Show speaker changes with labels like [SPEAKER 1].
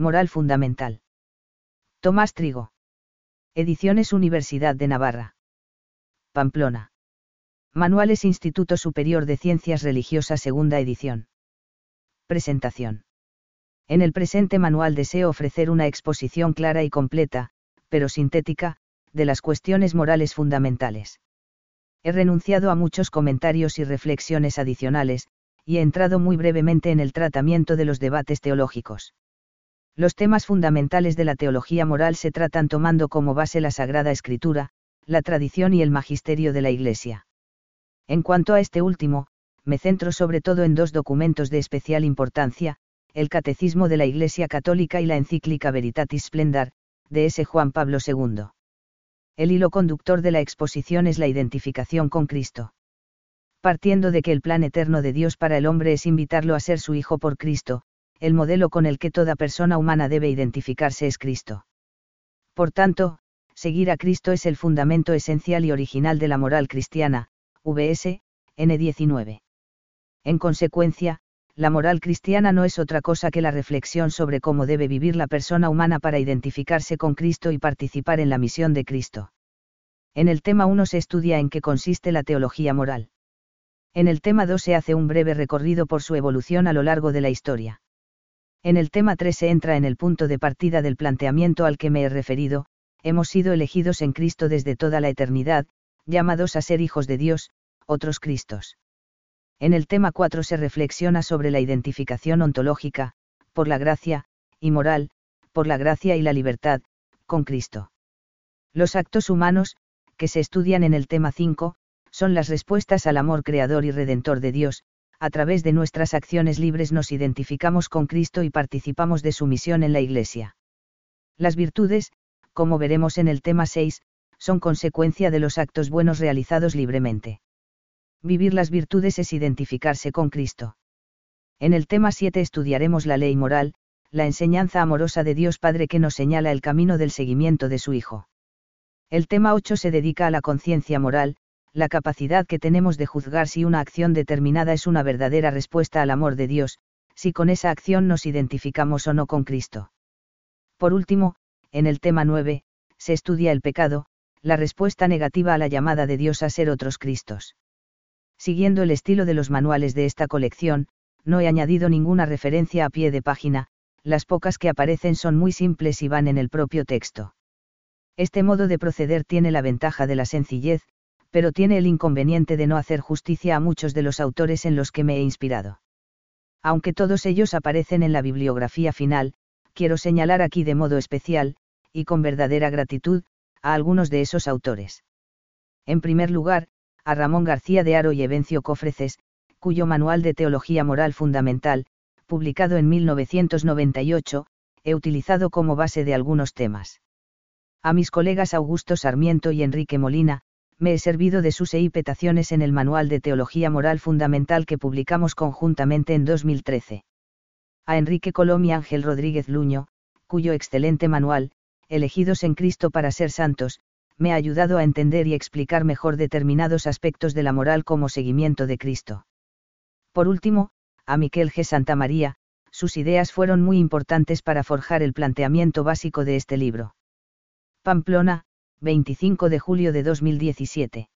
[SPEAKER 1] Moral Fundamental. Tomás Trigo. Ediciones Universidad de Navarra. Pamplona. Manuales Instituto Superior de Ciencias Religiosas Segunda edición. Presentación. En el presente manual deseo ofrecer una exposición clara y completa, pero sintética, de las cuestiones morales fundamentales. He renunciado a muchos comentarios y reflexiones adicionales, y he entrado muy brevemente en el tratamiento de los debates teológicos. Los temas fundamentales de la teología moral se tratan tomando como base la Sagrada Escritura, la tradición y el magisterio de la Iglesia. En cuanto a este último, me centro sobre todo en dos documentos de especial importancia, el Catecismo de la Iglesia Católica y la encíclica Veritatis Splendor, de S. Juan Pablo II. El hilo conductor de la exposición es la identificación con Cristo. Partiendo de que el plan eterno de Dios para el hombre es invitarlo a ser su Hijo por Cristo, el modelo con el que toda persona humana debe identificarse es Cristo. Por tanto, seguir a Cristo es el fundamento esencial y original de la moral cristiana, vs. N19. En consecuencia, la moral cristiana no es otra cosa que la reflexión sobre cómo debe vivir la persona humana para identificarse con Cristo y participar en la misión de Cristo. En el tema 1 se estudia en qué consiste la teología moral. En el tema 2 se hace un breve recorrido por su evolución a lo largo de la historia. En el tema 3 se entra en el punto de partida del planteamiento al que me he referido, hemos sido elegidos en Cristo desde toda la eternidad, llamados a ser hijos de Dios, otros Cristos. En el tema 4 se reflexiona sobre la identificación ontológica, por la gracia, y moral, por la gracia y la libertad, con Cristo. Los actos humanos, que se estudian en el tema 5, son las respuestas al amor creador y redentor de Dios, a través de nuestras acciones libres nos identificamos con Cristo y participamos de su misión en la Iglesia. Las virtudes, como veremos en el tema 6, son consecuencia de los actos buenos realizados libremente. Vivir las virtudes es identificarse con Cristo. En el tema 7 estudiaremos la ley moral, la enseñanza amorosa de Dios Padre que nos señala el camino del seguimiento de su Hijo. El tema 8 se dedica a la conciencia moral, la capacidad que tenemos de juzgar si una acción determinada es una verdadera respuesta al amor de Dios, si con esa acción nos identificamos o no con Cristo. Por último, en el tema 9, se estudia el pecado, la respuesta negativa a la llamada de Dios a ser otros Cristos. Siguiendo el estilo de los manuales de esta colección, no he añadido ninguna referencia a pie de página, las pocas que aparecen son muy simples y van en el propio texto. Este modo de proceder tiene la ventaja de la sencillez, pero tiene el inconveniente de no hacer justicia a muchos de los autores en los que me he inspirado. Aunque todos ellos aparecen en la bibliografía final, quiero señalar aquí de modo especial, y con verdadera gratitud, a algunos de esos autores. En primer lugar, a Ramón García de Aro y Evencio Cofreces, cuyo Manual de Teología Moral Fundamental, publicado en 1998, he utilizado como base de algunos temas. A mis colegas Augusto Sarmiento y Enrique Molina, me he servido de sus eipetaciones en el Manual de Teología Moral Fundamental que publicamos conjuntamente en 2013. A Enrique Colom y Ángel Rodríguez Luño, cuyo excelente manual, Elegidos en Cristo para ser santos, me ha ayudado a entender y explicar mejor determinados aspectos de la moral como seguimiento de Cristo. Por último, a Miquel G. Santa María, sus ideas fueron muy importantes para forjar el planteamiento básico de este libro. Pamplona, 25 de julio de 2017.